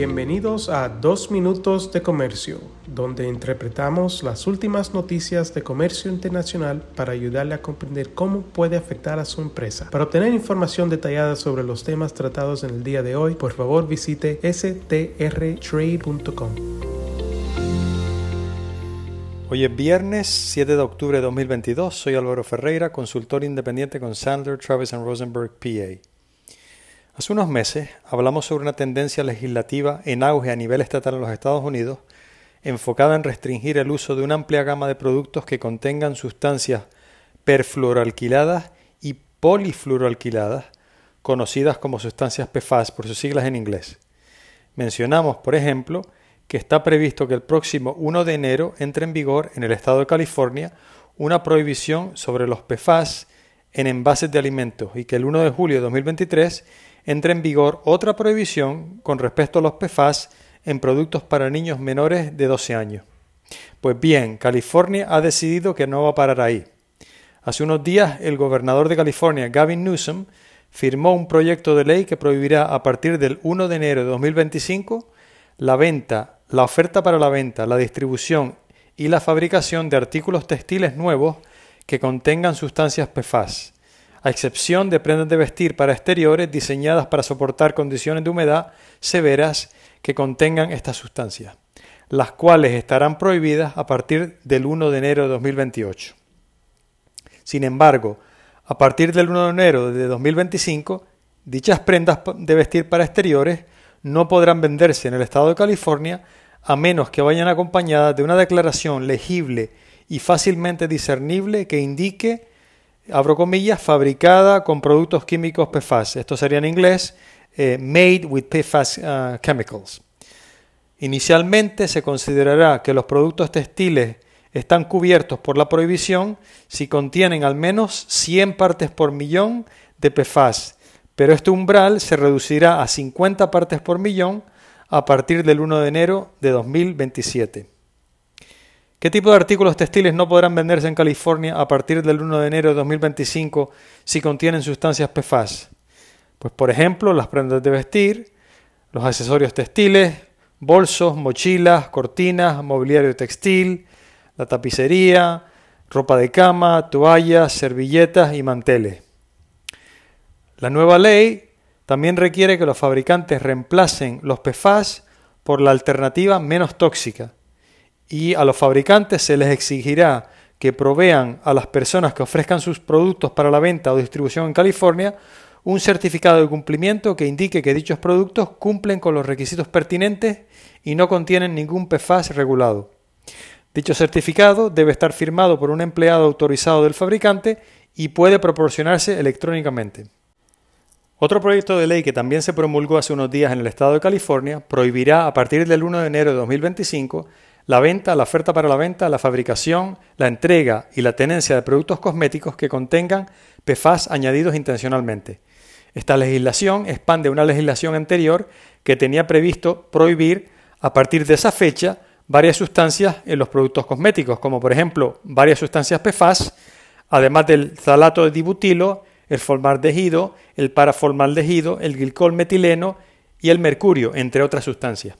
Bienvenidos a Dos Minutos de Comercio, donde interpretamos las últimas noticias de comercio internacional para ayudarle a comprender cómo puede afectar a su empresa. Para obtener información detallada sobre los temas tratados en el día de hoy, por favor visite strtrade.com. Hoy es viernes 7 de octubre de 2022. Soy Álvaro Ferreira, consultor independiente con Sandler, Travis Rosenberg, PA. Hace unos meses hablamos sobre una tendencia legislativa en auge a nivel estatal en los Estados Unidos enfocada en restringir el uso de una amplia gama de productos que contengan sustancias perfluoroalquiladas y polifluoroalquiladas, conocidas como sustancias PFAS por sus siglas en inglés. Mencionamos, por ejemplo, que está previsto que el próximo 1 de enero entre en vigor en el estado de California una prohibición sobre los PFAS en envases de alimentos y que el 1 de julio de 2023 entra en vigor otra prohibición con respecto a los PFAS en productos para niños menores de 12 años. Pues bien, California ha decidido que no va a parar ahí. Hace unos días el gobernador de California, Gavin Newsom, firmó un proyecto de ley que prohibirá a partir del 1 de enero de 2025 la venta, la oferta para la venta, la distribución y la fabricación de artículos textiles nuevos que contengan sustancias PFAS a excepción de prendas de vestir para exteriores diseñadas para soportar condiciones de humedad severas que contengan estas sustancias, las cuales estarán prohibidas a partir del 1 de enero de 2028. Sin embargo, a partir del 1 de enero de 2025, dichas prendas de vestir para exteriores no podrán venderse en el estado de California a menos que vayan acompañadas de una declaración legible y fácilmente discernible que indique abro comillas, fabricada con productos químicos PFAS. Esto sería en inglés, eh, made with PFAS uh, chemicals. Inicialmente se considerará que los productos textiles están cubiertos por la prohibición si contienen al menos 100 partes por millón de PFAS, pero este umbral se reducirá a 50 partes por millón a partir del 1 de enero de 2027. ¿Qué tipo de artículos textiles no podrán venderse en California a partir del 1 de enero de 2025 si contienen sustancias PFAS? Pues por ejemplo, las prendas de vestir, los accesorios textiles, bolsos, mochilas, cortinas, mobiliario textil, la tapicería, ropa de cama, toallas, servilletas y manteles. La nueva ley también requiere que los fabricantes reemplacen los PFAS por la alternativa menos tóxica, y a los fabricantes se les exigirá que provean a las personas que ofrezcan sus productos para la venta o distribución en California un certificado de cumplimiento que indique que dichos productos cumplen con los requisitos pertinentes y no contienen ningún PFAS regulado. Dicho certificado debe estar firmado por un empleado autorizado del fabricante y puede proporcionarse electrónicamente. Otro proyecto de ley que también se promulgó hace unos días en el estado de California prohibirá a partir del 1 de enero de 2025 la venta, la oferta para la venta, la fabricación, la entrega y la tenencia de productos cosméticos que contengan PFAS añadidos intencionalmente. Esta legislación expande una legislación anterior que tenía previsto prohibir a partir de esa fecha varias sustancias en los productos cosméticos, como por ejemplo varias sustancias PFAS, además del zalato de dibutilo, el formaldehído, el paraformaldehído, el glicol metileno y el mercurio, entre otras sustancias.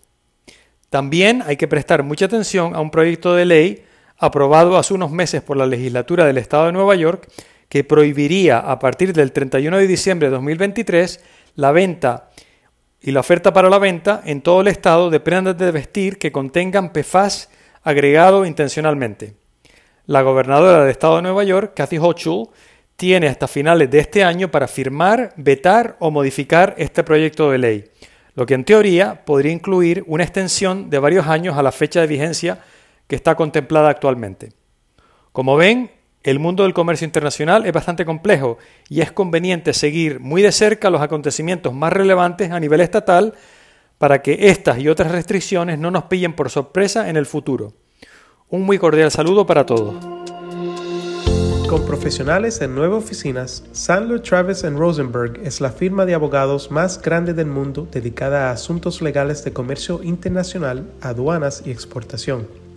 También hay que prestar mucha atención a un proyecto de ley aprobado hace unos meses por la legislatura del Estado de Nueva York que prohibiría a partir del 31 de diciembre de 2023 la venta y la oferta para la venta en todo el estado de prendas de vestir que contengan PFAS agregado intencionalmente. La gobernadora del estado de Nueva York, Kathy Hochul, tiene hasta finales de este año para firmar, vetar o modificar este proyecto de ley lo que en teoría podría incluir una extensión de varios años a la fecha de vigencia que está contemplada actualmente. Como ven, el mundo del comercio internacional es bastante complejo y es conveniente seguir muy de cerca los acontecimientos más relevantes a nivel estatal para que estas y otras restricciones no nos pillen por sorpresa en el futuro. Un muy cordial saludo para todos. Con profesionales en nueve oficinas, Sandler Travis Rosenberg es la firma de abogados más grande del mundo dedicada a asuntos legales de comercio internacional, aduanas y exportación.